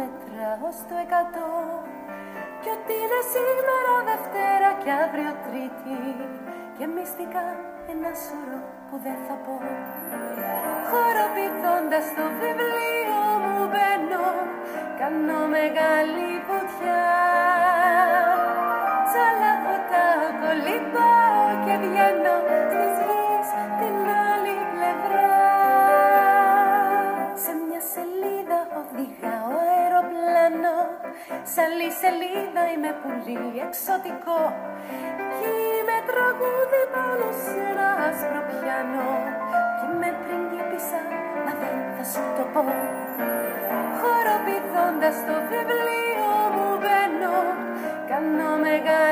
μετράω στο εκατό. Κι ότι είναι σήμερα Δευτέρα και αύριο Τρίτη Και μυστικά ένα σωρό που δεν θα πω. Χοροπηδώντας το βιβλίο μου μπαίνω Κάνω μεγάλη βουτιά Σ' άλλη σελίδα είμαι πολύ εξωτικό. Κι είμαι τραγούδι πάνω σε ένα άσπρο πιάνο Κι είμαι πριγκίπισσα, μα δεν θα σου το πω. Χοροπηδώντας το βιβλίο μου μπαίνω. Κάνω μεγάλη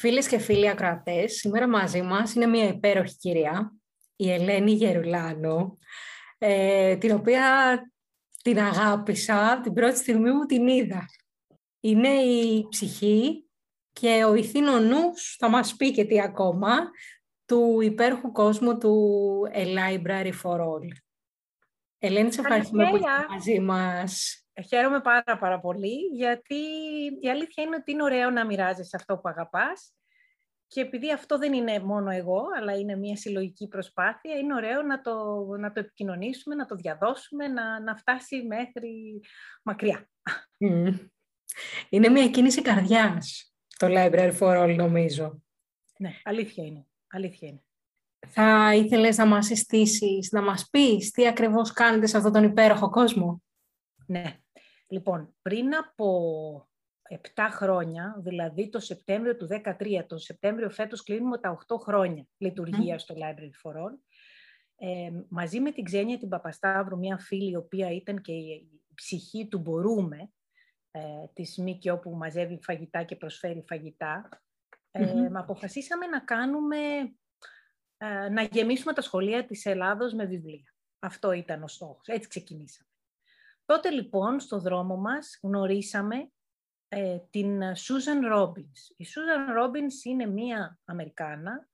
Φίλες και φίλοι ακροατές, σήμερα μαζί μας είναι μια υπέροχη κυρία, η Ελένη Γερουλάνο, ε, την οποία την αγάπησα την πρώτη στιγμή που την είδα. Είναι η ψυχή και ο ηθήνο νους, θα μας πει και τι ακόμα, του υπέροχου κόσμου του A Library for All. Ελένη, σε ευχαριστούμε που Καλησπέρα. είσαι μαζί μας. Ε, Χαίρομαι πάρα πάρα πολύ, γιατί η αλήθεια είναι ότι είναι ωραίο να μοιράζεσαι αυτό που αγαπάς και επειδή αυτό δεν είναι μόνο εγώ, αλλά είναι μια συλλογική προσπάθεια, είναι ωραίο να το, να το επικοινωνήσουμε, να το διαδώσουμε, να, να φτάσει μέχρι μακριά. Μμμ. Είναι μια κίνηση καρδιάς, το Library for All, νομίζω. Ναι, αλήθεια είναι. Αλήθεια είναι. Θα ήθελες να μας συστήσεις, να μας πεις τι ακριβώς κάνετε σε αυτόν τον υπέροχο κόσμο; Ναι. Λοιπόν, πριν από 7 χρόνια, δηλαδή το Σεπτέμβριο του 2013, το Σεπτέμβριο φέτος κλείνουμε τα 8 χρόνια λειτουργία στο Library for All, ε, μαζί με την Ξένια την Παπασταύρου, μια φίλη η οποία ήταν και η, η ψυχή του Μπορούμε, ε, της ΜΚΟ που μαζεύει φαγητά και προσφέρει φαγητά, ε, Μμμ. αποφασίσαμε να κάνουμε, ε, να γεμίσουμε τα σχολεία της Ελλάδος με βιβλία. Αυτό ήταν ο στόχος. Έτσι ξεκινήσαμε. Τότε λοιπόν στο δρόμο μας γνωρίσαμε ε, την Susan Robbins. Η Susan Robbins είναι μία Αμερικάνα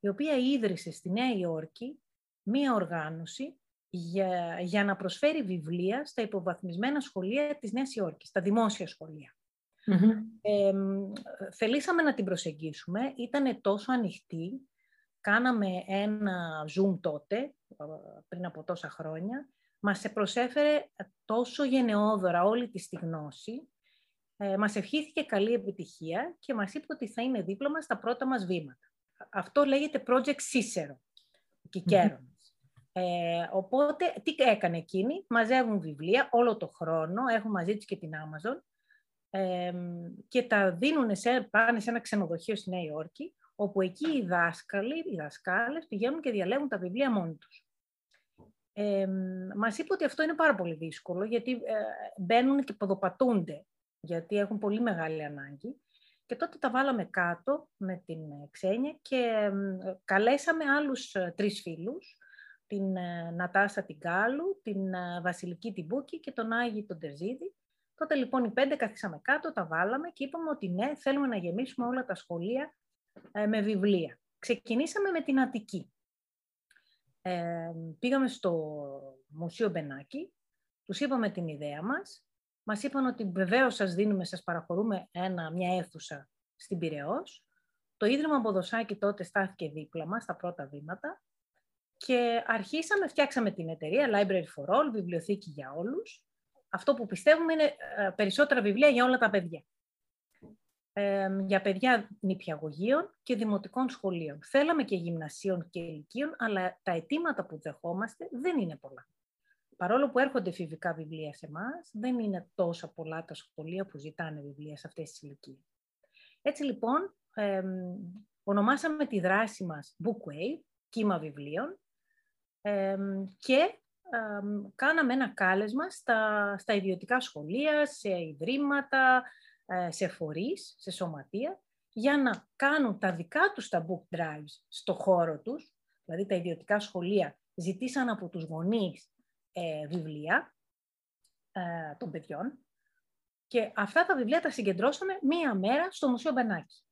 η οποία ίδρυσε στη Νέα Υόρκη μία οργάνωση για, για να προσφέρει βιβλία στα υποβαθμισμένα σχολεία της Νέας Υόρκης, στα δημόσια σχολεία. Μμμ. Ε, μ, θελήσαμε να την προσεγγίσουμε, ήταν τόσο ανοιχτή. Κάναμε ένα Zoom τότε, ε, πριν από τόσα χρόνια. Μας προσέφερε τόσο γενναιόδωρα όλη της τη γνώση. Ε, μας ευχήθηκε καλή επιτυχία και μας είπε ότι θα είναι δίπλα μας στα πρώτα μας βήματα. Αυτό λέγεται Project Cicero, ο Κικέρονας. Ε, οπότε, τι έκανε εκείνη, μαζεύουν βιβλία όλο το χρόνο, έχουν μαζί τους και την Amazon, ε, και τα δίνουν σε, πάνε σε ένα ξενοδοχείο στη Νέα Υόρκη, όπου εκεί οι δάσκαλοι, οι δασκάλες πηγαίνουν και διαλέγουν τα βιβλία μόνοι τους. Ε, μας είπε ότι αυτό είναι πάρα πολύ δύσκολο, γιατί ε, μπαίνουν και ποδοπατούνται, γιατί έχουν πολύ μεγάλη ανάγκη. Και τότε τα βάλαμε κάτω με την ε, Ξένια και ε, καλέσαμε άλλους ε, τρεις φίλους, την ε, Νατάσα την Κάλου, την ε, Βασιλική την Μπούκη και τον Άγη τον Τερζίδη. Τότε λοιπόν οι πέντε καθίσαμε κάτω, τα βάλαμε και είπαμε ότι ναι, θέλουμε να γεμίσουμε όλα τα σχολεία ε, με βιβλία. Ξεκινήσαμε με την Αττική. Ε, πήγαμε στο Μουσείο Μπενάκη, τους είπαμε την ιδέα μας, μας είπαν ότι βεβαίως σας δίνουμε, σας παραχωρούμε ένα, μια αίθουσα στην Πειραιώς. Το Ίδρυμα Ποδοσάκη τότε στάθηκε δίπλα μας, στα πρώτα βήματα, και αρχίσαμε, φτιάξαμε την εταιρεία Library for All, βιβλιοθήκη για όλους. Αυτό που πιστεύουμε είναι ε, περισσότερα βιβλία για όλα τα παιδιά. Ε, για παιδιά νηπιαγωγείων και δημοτικών σχολείων. Θέλαμε και γυμνασίων και ηλικίων, αλλά τα αιτήματα που δεχόμαστε δεν είναι πολλά. Παρόλο που έρχονται εφηβικά βιβλία σε εμάς, δεν είναι τόσα πολλά τα σχολεία που ζητάνε βιβλία σε αυτές τις ηλικίες. Έτσι λοιπόν, ε, ονομάσαμε τη δράση μας Bookwave, κύμα βιβλίων, ε, και ε, κάναμε ένα κάλεσμα στα, στα ιδιωτικά σχολεία, σε ιδρύματα, ε, σε φορείς, σε σωματεία, για να κάνουν τα δικά τους τα book drives στο χώρο τους, δηλαδή τα ιδιωτικά σχολεία ζητήσαν από τους γονείς ε, βιβλία ε, των παιδιών και αυτά τα βιβλία τα συγκεντρώσαμε μία μέρα στο Μουσείο Μπενάκη.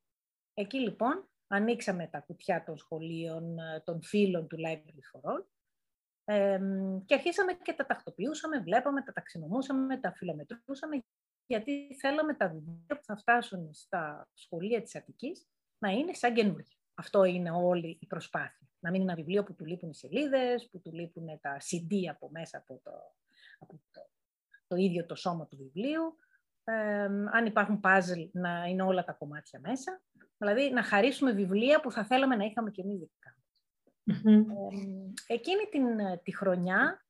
Εκεί λοιπόν ανοίξαμε τα κουτιά των σχολείων, ε, των φίλων του Library for All ε, και αρχίσαμε και τα τακτοποιούσαμε, βλέπαμε, τα ταξινομούσαμε, τα φιλομετρούσαμε γιατί θέλαμε τα βιβλία που θα φτάσουν στα σχολεία της Αττικής να είναι σαν καινούργια. Αυτό είναι όλη η προσπάθεια. Να μην είναι ένα βιβλίο που του λείπουν οι σελίδες, που του λείπουν τα CD από μέσα από το, από το, το ίδιο το σώμα του βιβλίου. Ε, αν υπάρχουν puzzle, να είναι όλα τα κομμάτια μέσα. Δηλαδή, να χαρίσουμε βιβλία που θα θέλαμε να είχαμε και εμείς δικά εκείνη την, τη χρονιά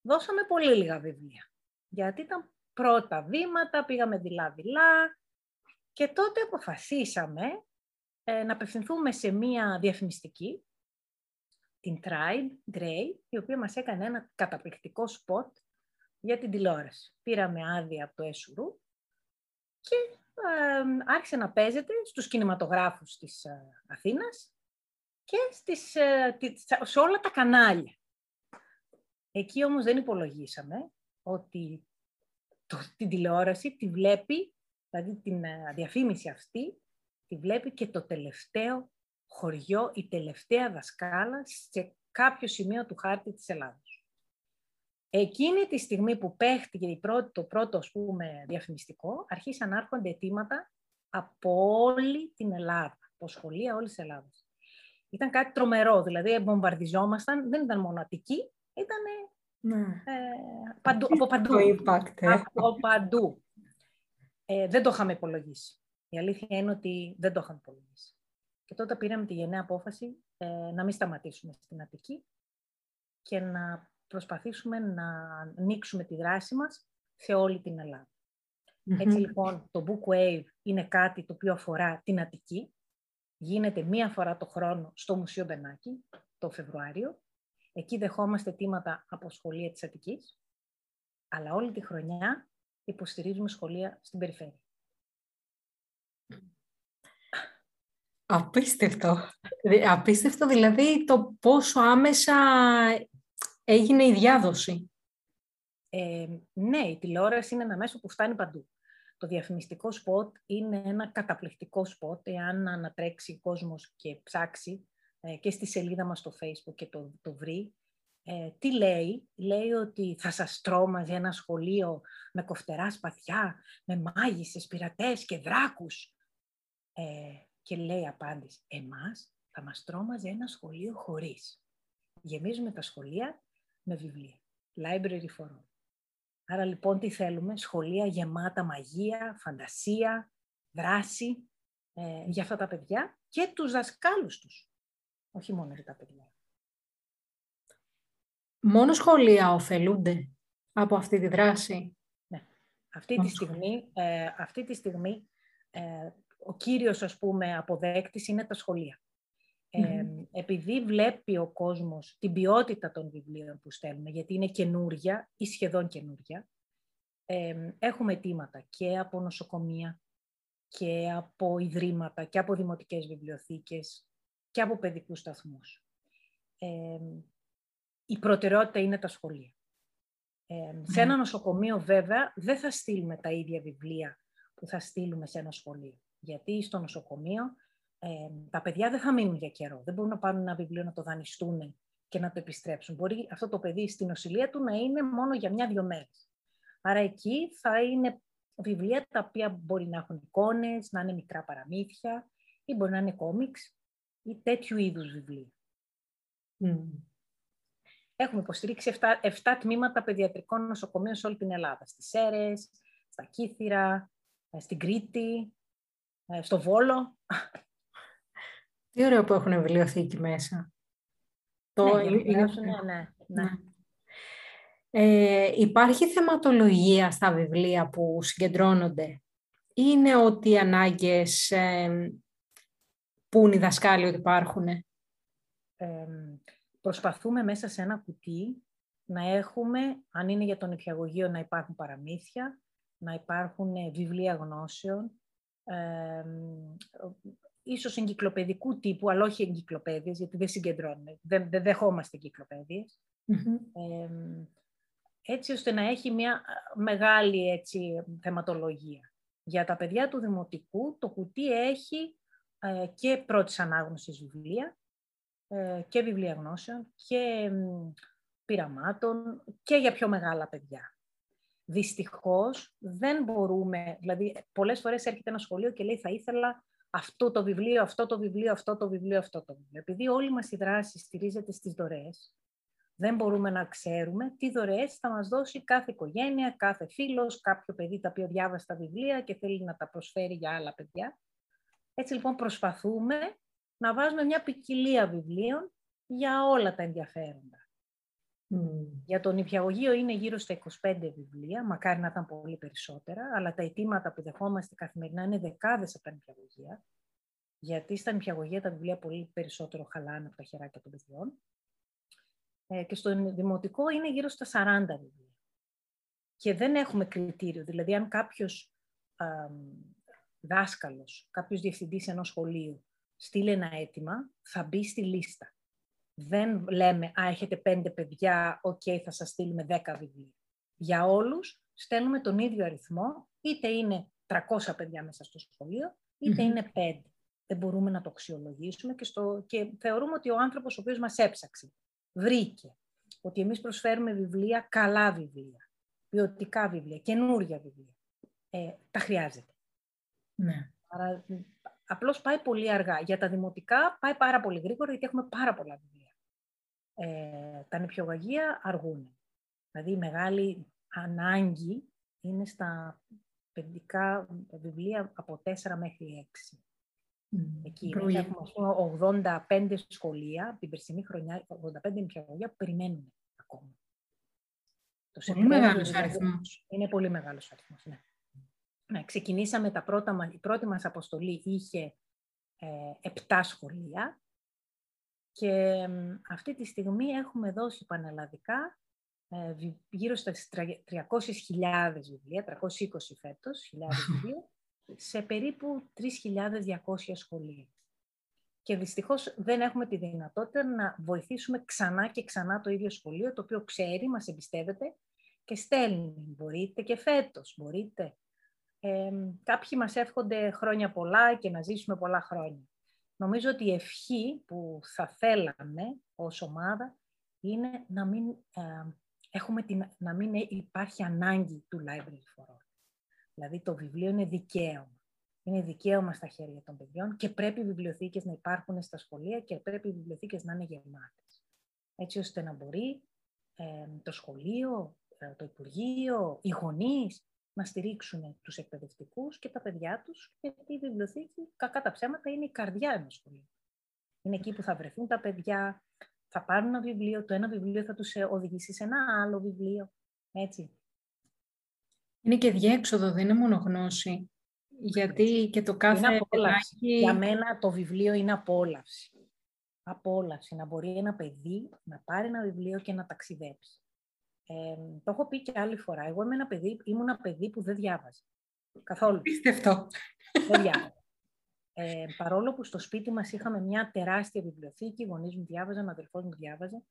δώσαμε πολύ λίγα βιβλία. Γιατί ήταν πρώτα βήματα, πήγαμε δειλά-δειλά και τότε αποφασίσαμε ε, να απευθυνθούμε σε μία διαφημιστική, την Tribe Grey, η οποία μας έκανε ένα καταπληκτικό σποτ για την τηλεόραση. Πήραμε άδεια από το ΕΣΟΥΡΟΥ και ε, άρχισε να παίζεται στους κινηματογράφους της ε, Αθήνας και στις, σε όλα τα κανάλια. Εκεί όμως δεν υπολογίσαμε ότι το, την τηλεόραση τη βλέπει, δηλαδή την διαφήμιση αυτή, τη βλέπει και το τελευταίο χωριό, η τελευταία δασκάλα σε κάποιο σημείο του χάρτη της Ελλάδος. Εκείνη τη στιγμή που παίχτηκε το πρώτο ας πούμε, διαφημιστικό, αρχίσαν να έρχονται αιτήματα από όλη την Ελλάδα, από σχολεία όλης της Ελλάδας. Ήταν κάτι τρομερό, δηλαδή βομβαρδιζόμασταν, δεν ήταν μόνο Αττική, ήταν ναι. Ε, παντού, από παντού. impact, ε. Από παντού. Ε, δεν το είχαμε υπολογίσει. Η αλήθεια είναι ότι δεν το είχαμε υπολογίσει. Και τότε πήραμε τη γενναία απόφαση ε, να μην σταματήσουμε στην Αττική και να προσπαθήσουμε να ανοίξουμε τη δράση μας σε όλη την ελλαδα Έτσι λοιπόν το Book Wave είναι κάτι το οποίο αφορά την Αττική. Γίνεται μία φορά το χρόνο στο Μουσείο Μπενάκη, το Φεβρουάριο. Εκεί δεχόμαστε αιτήματα από σχολεία της Αττικής, αλλά όλη τη χρονιά υποστηρίζουμε σχολεία στην περιφέρεια. Απίστευτο. Απίστευτο δηλαδή το πόσο άμεσα έγινε η διάδοση. Ε, ναι, η τηλεόραση είναι ένα μέσο που φτάνει παντού. Το διαφημιστικό σποτ είναι ένα καταπληκτικό σποτ, εάν ανατρέξει ο κόσμος και ψάξει ε, και στη σελίδα μας στο facebook και το, το βρει. Ε, τι λέει, λέει ότι θα σας τρόμαζε ένα σχολείο με κοφτερά σπαθιά, με μάγισσες, πειρατές και δράκους. Ε, και λέει απάντηση, εμάς θα μας τρόμαζε ένα σχολείο χωρίς. Γεμίζουμε τα σχολεία με βιβλία. Library for all. Άρα λοιπόν τι θέλουμε, σχολεία γεμάτα μαγεία, φαντασία, δράση ε, για αυτά τα παιδιά και τους δασκάλους τους. Όχι μόνο για τα παιδιά. Μόνο σχολεία ωφελούνται από αυτή τη δράση; Ναι. Αυτή τη στιγμή, ε, αυτή τη στιγμή ε, ο κύριος, ας πούμε, αποδέκτης είναι τα σχολεία. Ε, επειδή βλέπει ο κόσμος την ποιότητα των βιβλίων που στέλνουμε, γιατί είναι καινούρια ή σχεδόν καινούρια, ε, έχουμε αιτήματα και από νοσοκομεία και από ιδρύματα και από δημοτικές βιβλιοθήκες και από παιδικούς σταθμούς. Ε, η προτεραιότητα είναι τα σχολεία. Σε ένα νοσοκομείο βέβαια δεν θα στείλουμε τα ίδια βιβλία που θα στείλουμε σε ένα σχολείο. Γιατί στο νοσοκομείο ε, τα παιδιά δεν θα μείνουν για καιρό. Δεν μπορούν να πάρουν ένα βιβλίο να το δανειστούν και να το επιστρέψουν. Μπορεί αυτό το παιδί στην νοσηλεία του να είναι μόνο για μια-δυο μέρες. Άρα εκεί θα είναι βιβλία τα οποία μπορεί να έχουν εικόνες, να είναι μικρά παραμύθια ή μπορεί να είναι κόμιξ ή τέτοιου είδους βιβλία. Έχουμε υποστηρίξει 7, 7 τμήματα παιδιατρικών νοσοκομείων σε όλη την Ελλάδα. Στις Σέρες, στα Κύθυρα, ε, στην Κρήτη, ε, στο Βόλο. Τι ωραίο που έχουν βιβλιοθήκη μέσα. Το... Ναι, είναι... ναι, ναι, ναι. Ε, υπάρχει θεματολογία στα βιβλία που συγκεντρώνονται. Είναι ότι οι ανάγκες ε, που οι δασκάλοι ότι υπάρχουν. Ε, προσπαθούμε μέσα σε ένα κουτί να έχουμε, αν είναι για τον υπηαγωγείο, να υπάρχουν παραμύθια, να υπάρχουν βιβλία γνώσεων, ε, ίσως εγκυκλοπαιδικού τύπου, αλλά όχι εγκυκλοπαίδειες, γιατί δεν συγκεντρώνουμε, δεν, δεν δεχόμαστε εγκυκλοπαίδειες. έτσι ώστε να έχει μια μεγάλη έτσι, θεματολογία. Για τα παιδιά του Δημοτικού το κουτί έχει ε, και πρώτης ανάγνωσης βιβλία ε, και βιβλία γνώσεων και πειραμάτων και για πιο μεγάλα παιδιά. Δυστυχώς δεν μπορούμε, δηλαδή πολλές φορές έρχεται ένα σχολείο και λέει θα ήθελα αυτό το βιβλίο, αυτό το βιβλίο, αυτό το βιβλίο, αυτό το βιβλίο. Επειδή όλη μας η δράση στηρίζεται στις δωρεές, δεν μπορούμε να ξέρουμε τι δωρεές θα μας δώσει κάθε οικογένεια, κάθε φίλος, κάποιο παιδί το οποίο διάβασε τα βιβλία και θέλει να τα προσφέρει για άλλα παιδιά. Έτσι λοιπόν προσπαθούμε να βάζουμε μια ποικιλία βιβλίων για όλα τα ενδιαφέροντα. Για τον νηπιαγωγείο είναι γύρω στα 25 βιβλία, μακάρι να ήταν πολύ περισσότερα, αλλά τα αιτήματα που δεχόμαστε καθημερινά είναι δεκάδες από τα νηπιαγωγεία, γιατί στα νηπιαγωγεία τα βιβλία πολύ περισσότερο χαλάνε από τα χεράκια των παιδιών. Ε, και στο δημοτικό είναι γύρω στα 40 βιβλία. Και δεν έχουμε κριτήριο, δηλαδή αν κάποιος α, δάσκαλος, κάποιος διευθυντής ενός σχολείου στείλει ένα αίτημα, θα μπει στη λίστα δεν λέμε «Α, έχετε πέντε παιδιά, οκ, θα σας στείλουμε δέκα βιβλία». Για όλους στέλνουμε τον ίδιο αριθμό, είτε είναι 300 παιδιά μέσα στο σχολείο, είναι πέντε. Δεν μπορούμε να το αξιολογήσουμε και, στο... και θεωρούμε ότι ο άνθρωπος ο οποίος μας έψαξε, βρήκε ότι εμείς προσφέρουμε βιβλία, καλά βιβλία, ποιοτικά βιβλία, καινούργια βιβλία. Ε, τα χρειάζεται. Ναι. Άρα, απλώς πάει πολύ αργά. Για τα δημοτικά πάει πάρα πολύ γρήγορα, γιατί έχουμε πάρα πολλά βιβλία ε, τα νηπιογαγεία αργούν. Δηλαδή η μεγάλη ανάγκη είναι στα παιδικά βιβλία από 4 μέχρι 6. Mm. Εκεί έχουμε 85 σχολεία, την περσινή χρονιά, 85 νηπιαγωγεία που περιμένουν ακόμα. Το πολύ μεγάλος αριθμός. Είναι πολύ μεγάλος αριθμός, ναι. Ναι. ξεκινήσαμε τα πρώτα, η πρώτη μας αποστολή είχε ε, 7 σχολεία και αυτή τη στιγμή έχουμε δώσει πανελλαδικά ε, γύρω στα 300.000 βιβλία, 320 φέτος, χιλιάδες βιβλία, σε περίπου 3.200 σχολεία. Και δυστυχώς δεν έχουμε τη δυνατότητα να βοηθήσουμε ξανά και ξανά το ίδιο σχολείο, το οποίο ξέρει, μας εμπιστεύεται και στέλνει. Μπορείτε και φέτος, μπορείτε. Ε, κάποιοι μας εύχονται χρόνια πολλά και να ζήσουμε πολλά χρόνια. Νομίζω ότι η ευχή που θα θέλαμε ως ομάδα είναι να μην, ε, έχουμε την, να μην υπάρχει ανάγκη του library for all. Δηλαδή το βιβλίο είναι δικαίωμα. Είναι δικαίωμα στα χέρια των παιδιών και πρέπει οι βιβλιοθήκες να υπάρχουν στα σχολεία και πρέπει οι βιβλιοθήκες να είναι γεμάτες. Έτσι ώστε να μπορεί ε, το σχολείο, ε, το Υπουργείο, οι γονείς να στηρίξουν τους εκπαιδευτικούς και τα παιδιά τους, γιατί η βιβλιοθήκη, κακά τα ψέματα, είναι η καρδιά ενός σχολείου. Είναι εκεί που θα βρεθούν τα παιδιά, θα πάρουν ένα βιβλίο, το ένα βιβλίο θα τους ε, οδηγήσει σε ένα άλλο βιβλίο, έτσι. Είναι και διέξοδο, δεν είναι μόνο γνώση. Γιατί και το κάθε παιδάκι... Για μένα το βιβλίο είναι απόλαυση. Απόλαυση. Να μπορεί ένα παιδί να πάρει ένα βιβλίο και να ταξιδέψει. Ε, το έχω πει και άλλη φορά. Εγώ είμαι ένα παιδί, ήμουν ένα παιδί που δεν διάβαζε. Καθόλου. Πίστευτο. Δεν διάβαζε. Ε, παρόλο που στο σπίτι μας είχαμε μια τεράστια βιβλιοθήκη, οι γονείς μου διάβαζαν, ο αδερφός μου διάβαζε,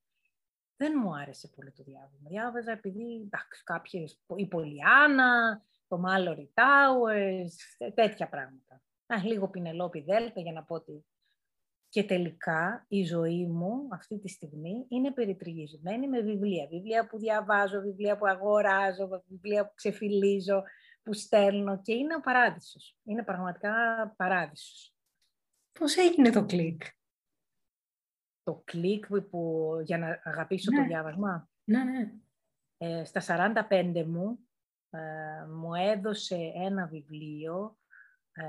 δεν μου άρεσε πολύ το διάβασμα. Διάβαζα επειδή, εντάξει, κάποιες, η Πολιάνα, το Mallory Towers, τέτοια πράγματα. Α, λίγο Πινελόπι Δέλτα για να πω ότι και τελικά η ζωή μου αυτή τη στιγμή είναι περιτριγισμένη με βιβλία. Βιβλία που διαβάζω, βιβλία που αγοράζω, βιβλία που ξεφυλίζω, που στέλνω και είναι ο παράδεισος. Είναι πραγματικά παράδεισος. Πώς έγινε το κλικ; Το κλικ που, για να αγαπήσω το ναι. διάβασμα; Ναι, ναι. Ε, στα 45 μου ε, μου έδωσε ένα βιβλίο ε,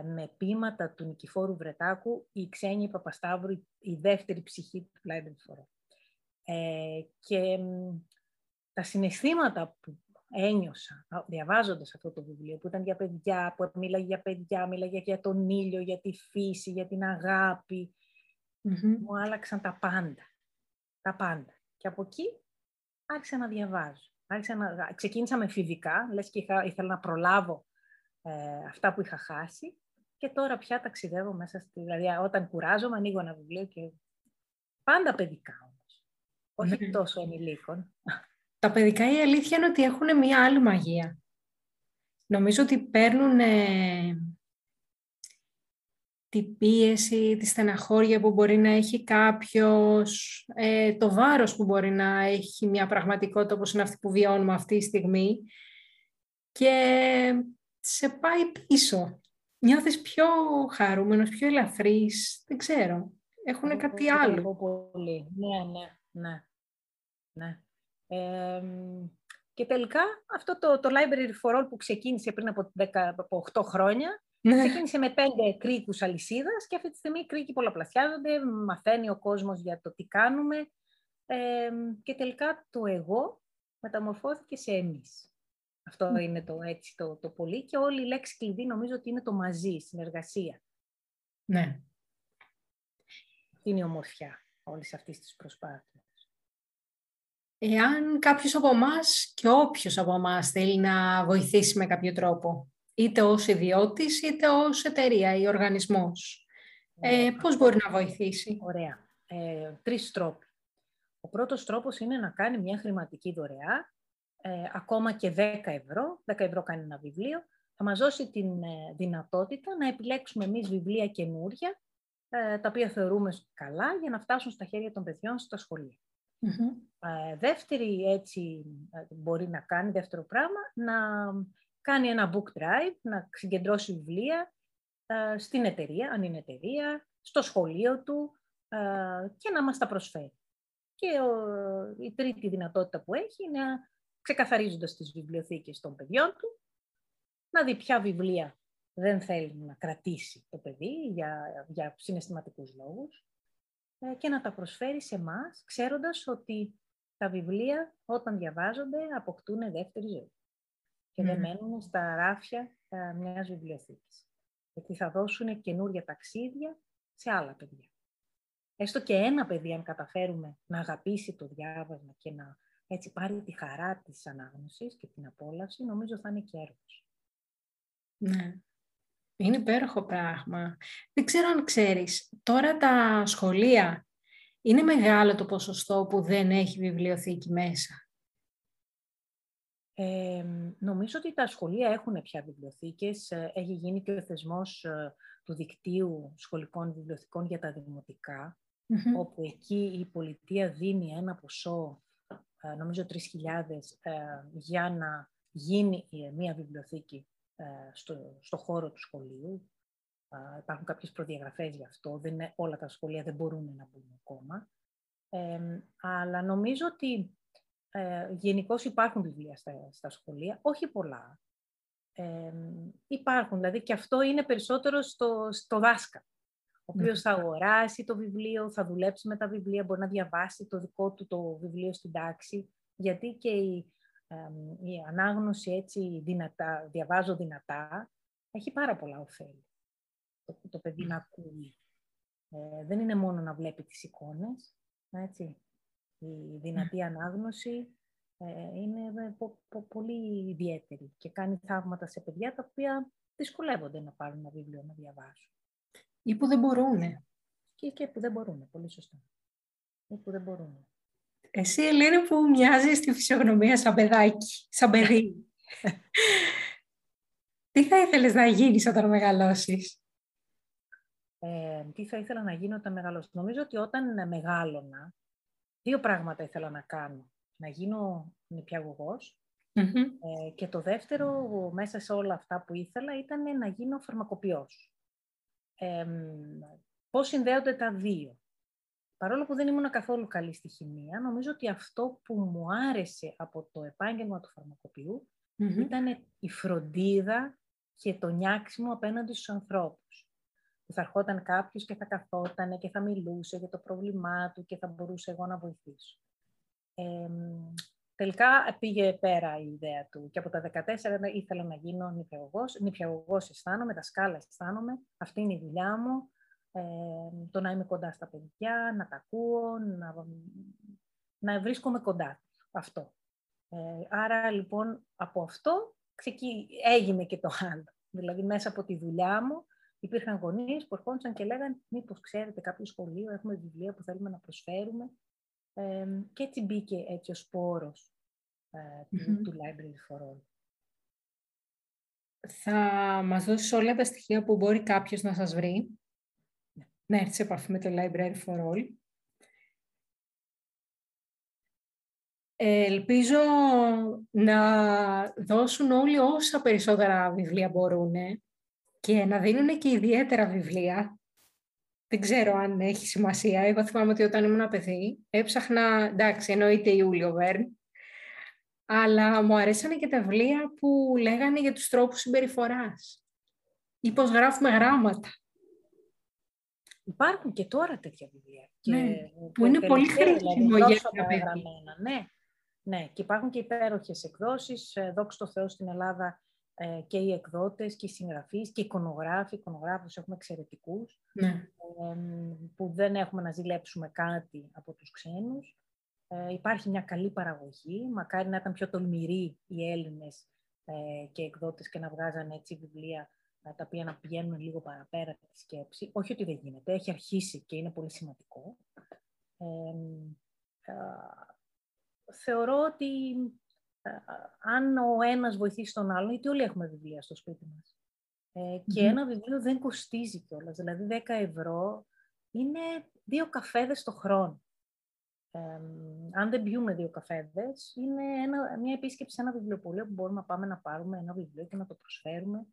με πείματα του Νικηφόρου Βρετάκου, η Ξένη Παπασταύρου, η δεύτερη ψυχή του Πλάιντεν Φορό. Ε, και τα συναισθήματα που ένιωσα διαβάζοντας αυτό το βιβλίο, που ήταν για παιδιά, που μίλαγε για παιδιά, μίλαγε για τον ήλιο, για τη φύση, για την αγάπη, μου άλλαξαν τα πάντα. Τα πάντα. Και από εκεί άρχισα να διαβάζω. Άρχισα να... Ξεκίνησα με φιδικά, λες και είχα, ήθελα να προλάβω ε, αυτά που είχα χάσει και τώρα πια ταξιδεύω μέσα στη... Δηλαδή όταν κουράζομαι ανοίγω ένα βιβλίο και πάντα παιδικά όμως. όχι ναι. τόσο ενηλίκων. Τα παιδικά η αλήθεια είναι ότι έχουν μια άλλη μαγεία. Νομίζω ότι παίρνουν την πίεση, τη στεναχώρια που μπορεί να έχει κάποιος, ε, το βάρος που μπορεί να έχει μια πραγματικότητα όπως είναι αυτή που βιώνουμε αυτή τη στιγμή και σε πάει πίσω. Νιώθεις πιο χαρούμενος, πιο ελαφρύς, δεν ξέρω. Έχουν κάτι άλλο. Πολύ. Ναι, ναι, ναι. ναι. και τελικά αυτό το, το Library for All που ξεκίνησε πριν από, 10, από 8 χρόνια ναι. Ξεκίνησε με πέντε κρίκους αλυσίδας και αυτή τη στιγμή οι κρίκοι πολλαπλασιάζονται, μαθαίνει ο κόσμος για το τι κάνουμε και τελικά το εγώ μεταμορφώθηκε σε εμείς. Αυτό είναι το έτσι το, το πολύ και όλη η λέξη κλειδί νομίζω ότι είναι το μαζί, συνεργασία. Ναι. Αυτή είναι η ομορφιά όλης αυτής της προσπάθειας. Εάν κάποιος από εμάς και όποιος από εμάς θέλει να βοηθήσει με κάποιο τρόπο, είτε ως ιδιώτης, είτε ως εταιρεία ή οργανισμός. Ε, πώς μπορεί να βοηθήσει; Ωραία. Ε, τρεις τρόποι. Ο πρώτος τρόπος είναι να κάνει μια χρηματική δωρεά, ε, ακόμα και 10 ευρώ, 10 ευρώ κάνει ένα βιβλίο, θα μας δώσει την ε, δυνατότητα να επιλέξουμε εμείς βιβλία καινούρια, ε, τα οποία θεωρούμε καλά, για να φτάσουν στα χέρια των παιδιών στα σχολεια δεύτερη έτσι μπορεί να κάνει, δεύτερο πράγμα, να κάνει ένα book drive, να συγκεντρώσει βιβλία ε, στην εταιρεία, αν είναι εταιρεία, στο σχολείο του ε, και να μας τα προσφέρει. Και η τρίτη δυνατότητα που έχει είναι ξεκαθαρίζοντας τις βιβλιοθήκες των παιδιών του, να δει ποια βιβλία δεν θέλει να κρατήσει το παιδί για, για συναισθηματικούς λόγους ε, και να τα προσφέρει σε εμάς, ξέροντας ότι τα βιβλία όταν διαβάζονται αποκτούν δεύτερη ζωή και δεν μένουν στα ράφια μια μιας βιβλιοθήκης. Γιατί θα δώσουν καινούργια ταξίδια σε άλλα παιδιά. Έστω και ένα παιδί, αν καταφέρουμε να αγαπήσει το διάβασμα και να έτσι πάρει τη χαρά της ανάγνωσης και την απόλαυση, νομίζω θα είναι και έργος. Ναι. Είναι υπέροχο πράγμα. Δεν ξέρω αν ξέρεις, τώρα τα σχολεία είναι μεγάλο το ποσοστό που δεν έχει βιβλιοθήκη μέσα; Ε, νομίζω ότι τα σχολεία έχουν πια βιβλιοθήκες. Ε, έχει γίνει και ο θεσμός ε, του δικτύου σχολικών βιβλιοθηκών για τα δημοτικα όπου εκεί η πολιτεία δίνει ένα ποσό, ε, νομίζω 3.000, για να γίνει μια βιβλιοθήκη στο, στο χώρο του σχολείου. Υπάρχουν κάποιες προδιαγραφές γι' αυτό. Δεν όλα τα σχολεία δεν μπορούν να μπουν ακόμα. αλλά νομίζω ότι ε, Γενικώς υπάρχουν βιβλία στα, στα σχολεία, όχι πολλά. Ε, υπάρχουν, δηλαδή και αυτό είναι περισσότερο στο, στο δάσκα, ο οποίος θα αγοράσει το βιβλίο, θα δουλέψει με τα βιβλία, μπορεί να διαβάσει το δικό του το βιβλίο στην τάξη, γιατί και η, η ανάγνωση έτσι δυνατά, διαβάζω δυνατά, έχει πάρα πολλά ωφέλη. Το, το παιδί να ακούει. Ε, δεν είναι μόνο να βλέπει τις εικόνες, έτσι η δυνατή ανάγνωση ε, είναι πολύ ιδιαίτερη και κάνει θαύματα σε παιδιά τα οποία δυσκολεύονται να πάρουν ένα βιβλίο να διαβάσουν. Ή που δεν μπορούν. Και, και που δεν μπορούν, πολύ σωστά. Ή που δεν μπορούν. Εσύ, Ελένη, που μοιάζεις στη φυσιογνωμία σαν παιδάκι, σαν παιδί. τι θα ήθελες να γίνεις όταν μεγαλώσεις; Ε, τι θα ήθελα να γίνω όταν μεγαλώσω. Νομίζω ότι όταν μεγάλωνα, δύο πράγματα ήθελα να κάνω. Να γίνω ε, και το δεύτερο, μέσα σε όλα αυτά που ήθελα, ήταν να γίνω φαρμακοποιός. Ε, πώς συνδέονται τα δύο. Παρόλο που δεν ήμουν καθόλου καλή στη χημεία, νομίζω ότι αυτό που μου άρεσε από το επάγγελμα του φαρμακοποιού ήταν η φροντίδα και το νιάξιμο απέναντι στους ανθρώπους που θα ερχόταν κάποιος και θα καθόταν και θα μιλούσε για το πρόβλημά του και θα μπορούσε εγώ να βοηθήσω. Ε, τελικά πήγε πέρα η ιδέα του και από τα 14 ήθελα να γίνω νηπιαγωγός. Νηπιαγωγός αισθάνομαι, σκάλα αισθάνομαι, αυτή είναι η δουλειά μου. Ε, το να είμαι κοντά στα παιδιά, να τα ακούω, να, να βρίσκομαι κοντά. Αυτό. Ε, άρα λοιπόν από αυτό ξεκί, έγινε και το άλλο. Δηλαδή μέσα από τη δουλειά μου Υπήρχαν γονείς που ερχόντουσαν και λέγανε μήπως ξέρετε κάποιο σχολείο, έχουμε βιβλία που θέλουμε να προσφέρουμε. Και έτσι μπήκε έτσι ο σπόρος ε, του, του Library for All. Θα μας δώσεις όλα τα στοιχεία που μπορεί κάποιος να σας βρει, ναι. να έρθει σε επαφή με το Library for All. Ελπίζω να δώσουν όλοι όσα περισσότερα βιβλία μπορούν και να δίνουν και ιδιαίτερα βιβλία. Δεν ξέρω αν έχει σημασία. Εγώ θυμάμαι ότι όταν ήμουν παιδί έψαχνα, εντάξει, εννοείται Ιούλιο Βέρν, αλλά μου αρέσανε και τα βιβλία που λέγανε για τους τρόπους συμπεριφοράς ή πώς γράφουμε γράμματα. Υπάρχουν και τώρα τέτοια βιβλία. Ναι, που είναι πολύ χρήσιμο δηλαδή, για γραμμένα. Ναι, ναι, και υπάρχουν και υπέροχες εκδόσεις. Ε, δόξα τω Θεώ στην Ελλάδα ε, και οι εκδότες και οι συγγραφείς και οι εικονογράφοι. Εικονογράφους έχουμε εξαιρετικούς. Ναι. που δεν έχουμε να ζηλέψουμε κάτι από τους ξένους. Ε, υπάρχει μια καλή παραγωγή. Μακάρι να ήταν πιο τολμηροί οι Έλληνες ε, και εκδότες και να βγάζανε έτσι βιβλία ε, τα οποία να πηγαίνουν λίγο παραπέρα τη σκέψη. Όχι ότι δεν γίνεται, έχει αρχίσει και είναι πολύ σημαντικό. Ε, θεωρώ ότι αν ο ένας βοηθήσει τον άλλον, γιατί όλοι έχουμε βιβλία στο σπίτι μας, και ένα βιβλίο δεν κοστίζει κιόλας, δηλαδή 10 ευρώ είναι δύο καφέδες το χρόνο αν δεν πιούμε δύο καφέδες, είναι ένα, μια επίσκεψη σε ένα βιβλιοπωλείο που μπορούμε να πάμε να πάρουμε ένα βιβλίο και να το προσφέρουμε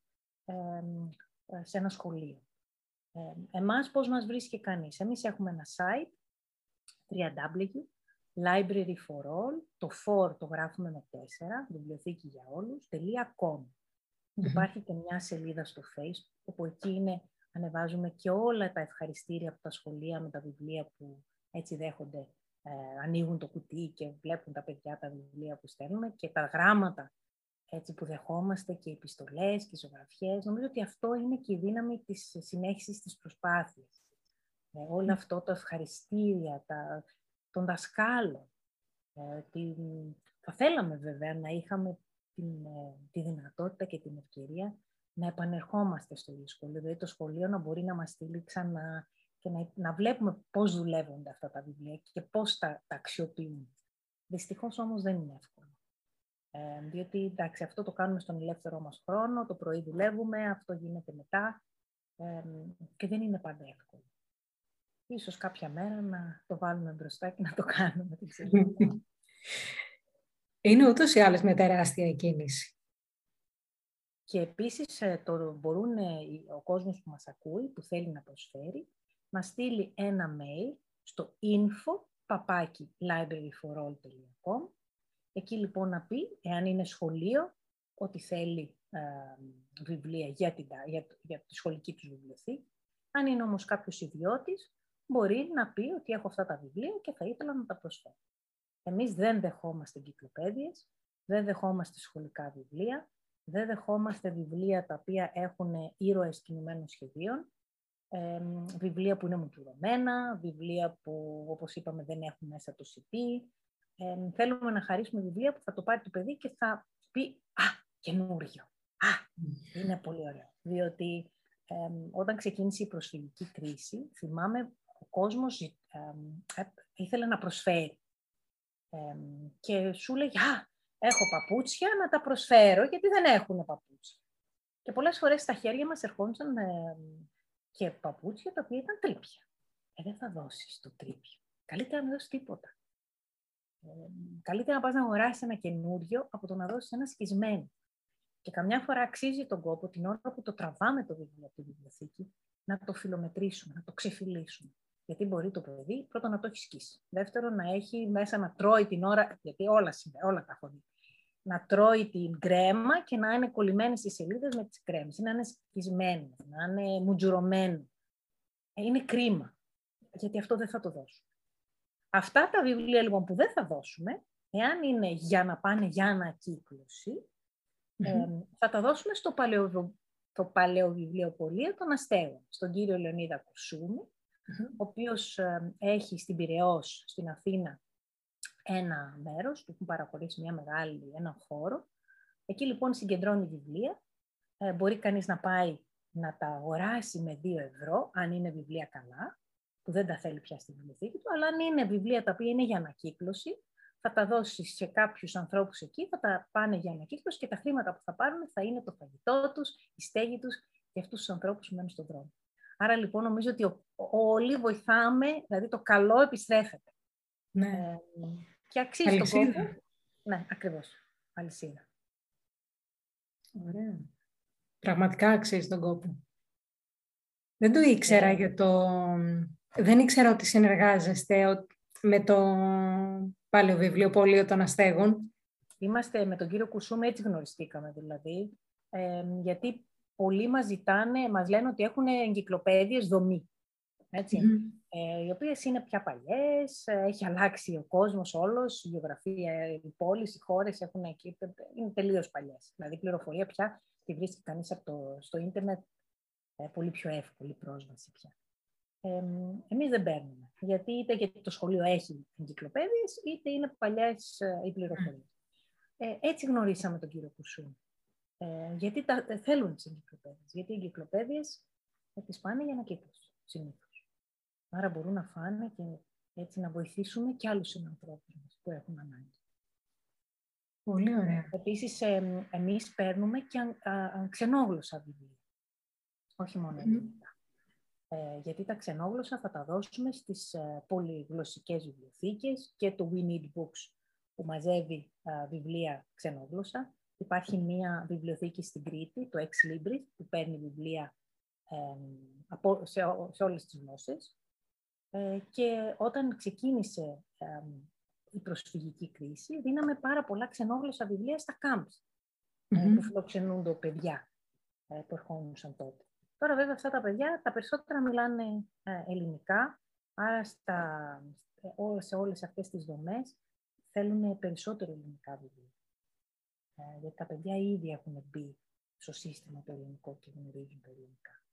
σε ένα σχολείο. Ε, εμάς πώς μας βρίσκει κανείς; Εμείς έχουμε ένα site, www, library for all, το for το γράφουμε με τέσσερα, βιβλιοθήκη για όλους, .com. Υπάρχει και μια σελίδα στο facebook, όπου εκεί είναι, ανεβάζουμε και όλα τα ευχαριστήρια από τα σχολεία με τα βιβλία που έτσι δέχονται ε, ανοίγουν το κουτί και βλέπουν τα παιδιά τα βιβλία που στέλνουμε και τα γράμματα έτσι, που δεχόμαστε και οι επιστολές και οι ζωγραφιές. Νομίζω ότι αυτό είναι και η δύναμη της συνέχισης της προσπάθειας. Ε, όλο αυτό το ευχαριστήρια, τα, των δασκάλων. Ε, την... Θα θέλαμε βέβαια να είχαμε την, ε, τη δυνατότητα και την ευκαιρία να επανερχόμαστε στο σχολείο. Δηλαδή το σχολείο να μπορεί να μας στείλει ξανά και να, να βλέπουμε πώς δουλεύονται αυτά τα βιβλία και πώς τα, τα αξιοποιούμε. Δυστυχώς όμως δεν είναι εύκολο. Ε, διότι εντάξει, αυτό το κάνουμε στον ελεύθερό μας χρόνο, το πρωί δουλεύουμε, αυτό γίνεται μετά ε, και δεν είναι πάντα εύκολο. Ίσως κάποια μέρα να το βάλουμε μπροστά και να το κάνουμε. Είναι ούτως ή άλλως μια τεράστια κίνηση. Και επίσης ε, το μπορούν ε, ο κόσμος που μας ακούει, που θέλει να προσφέρει, να στείλει ένα mail στο info παπάκι libraryforall.com Εκεί λοιπόν να πει, εάν είναι σχολείο, ότι θέλει ε, βιβλία για, την, για, για τη σχολική τους βιβλιοθήκη. Αν είναι όμως κάποιος ιδιώτης, μπορεί να πει ότι έχω αυτά τα βιβλία και θα ήθελα να τα προσφέρω. Εμείς δεν δεχόμαστε εγκυκλοπαίδειες, δεν δεχόμαστε σχολικά βιβλία, δεν δεχόμαστε βιβλία τα οποία έχουν ήρωες κινημένων σχεδίων, βιβλία που είναι μουτζουρωμένα, βιβλία που, όπως είπαμε, δεν έχουν μέσα το CD. Ε, θέλουμε να χαρίσουμε βιβλία που θα το πάρει το παιδί και θα πει «Α, καινούριο! Α, είναι πολύ ωραίο!» Διότι όταν ξεκίνησε η προσφυγική κρίση, θυμάμαι, ο κόσμος ε, ήθελε να προσφέρει. και σου λέει «Α, έχω παπούτσια να τα προσφέρω, γιατί δεν έχουν παπούτσια». Και πολλές φορές στα χέρια μας ερχόντουσαν και παπούτσια τα οποία ήταν τρίπια. Ε, δεν θα δώσεις το τρίπιο. Καλύτερα να μην δώσεις τίποτα. Ε, καλύτερα να πας να αγοράσεις ένα καινούριο από το να δώσεις ένα σκισμένο. Και καμιά φορά αξίζει τον κόπο την ώρα που το τραβάμε το βιβλίο από τη βιβλιοθήκη να το φιλομετρήσουμε, να το ξεφυλίσουμε. Γιατί μπορεί το παιδί πρώτον να το έχει σκίσει. Δεύτερον, να έχει μέσα να τρώει την ώρα, γιατί όλα, όλα τα έχω δει να τρώει την κρέμα και να είναι κολλημένες στις σελίδες με τις κρέμες, να είναι σκισμένο, να είναι μουτζουρωμένο. Ε, είναι κρίμα, γιατί αυτό δεν θα το δώσουμε. Αυτά τα βιβλία λοιπόν που δεν θα δώσουμε, εάν είναι για να πάνε για ανακύκλωση, ε, θα τα δώσουμε στο παλαιοβι... το παλαιοβιβλιοπωλείο των Αστέγων, στον κύριο Λεωνίδα Κουρσούμη, ο οποίος έχει στην Πυραιός, στην Αθήνα, ένα μέρος, που έχουν παραχωρήσει μια μεγάλη, ένα χώρο. Εκεί λοιπόν συγκεντρώνει βιβλία. Ε, μπορεί κανείς να πάει να τα αγοράσει με 2 ευρώ, αν είναι βιβλία καλά. που δεν τα θέλει πια στη βιβλιοθήκη του, αλλά αν είναι βιβλία τα οποία είναι για ανακύκλωση, θα τα δώσει σε κάποιους ανθρώπους εκεί, θα τα πάνε για ανακύκλωση και τα χρήματα που θα πάρουν θα είναι το φαγητό τους, η στέγη τους και αυτούς τους ανθρώπους που μένουν στον δρόμο. Άρα λοιπόν νομίζω ότι όλοι βοηθάμε, δηλαδή το καλό επιστρέφεται. Ναι. Ε, και αξίζει τον κόπο. Ναι, ακριβώς. Αλυσίδα. Ωραία. Πραγματικά αξίζει τον κόπο. Δεν το ήξερα yeah. για το... Δεν ήξερα ότι συνεργάζεστε με το Παλαιοβιβλιοπωλείο των Αστέγων. Είμαστε με τον κύριο Κουσούμ, έτσι γνωριστήκαμε δηλαδή, ε, γιατί πολλοί μας ζητάνε, μας λένε ότι έχουν εγκυκλοπαίδειες δομή, έτσι, ε, οι οποίες είναι πια παλιές, έχει αλλάξει ο κόσμος όλος, η γεωγραφία, οι πόλεις, οι χώρες έχουν εκεί, είναι τελείως παλιές. Δηλαδή η πληροφορία πια τη βρίσκει κανείς από το, στο ίντερνετ ε, πολύ πιο εύκολη πρόσβαση πια. Ε, εμείς δεν παίρνουμε, γιατί είτε γιατί το σχολείο έχει εγκυκλοπαίδειες, είτε είναι παλιές ε, οι πληροφορίες. Ε, έτσι γνωρίσαμε τον κύριο Κουσού. Ε, γιατί τα, ε, θέλουν τις εγκυκλοπαίδειες. Γιατί οι εγκυκλοπαίδειες θα τις πάνε για ανακύκλωση, συνήθως. Άρα μπορούν να φάνε και έτσι να βοηθήσουμε και άλλους συνανθρώπους που έχουν ανάγκη. Πολύ ωραία. Επίσης, ε, εμείς παίρνουμε και ξενόγλωσσα βιβλία. Όχι μόνο ελληνικά. Ε, γιατί τα ξενόγλωσσα θα τα δώσουμε στις ε, πολυγλωσσικές βιβλιοθήκες και το We Need Books που μαζεύει ε, βιβλία ξενόγλωσσα. Υπάρχει μία βιβλιοθήκη στην Κρήτη, το Ex Libris, που παίρνει βιβλία από, σε, σε όλες τις γλώσσες. Ε, και όταν ξεκίνησε η προσφυγική κρίση, δίναμε πάρα πολλά ξενόγλωσσα βιβλία στα camps, mm-hmm. που φιλοξενούνται παιδιά που ερχόντουσαν τότε. Τώρα βέβαια αυτά τα παιδιά τα περισσότερα μιλάνε ε, ελληνικά, άρα στα, σε όλες αυτές τις δομές θέλουν περισσότερο ελληνικά βιβλία. Ε, γιατί τα παιδιά ήδη έχουν μπει στο σύστημα το ελληνικό και γνωρίζουν το ελληνικά.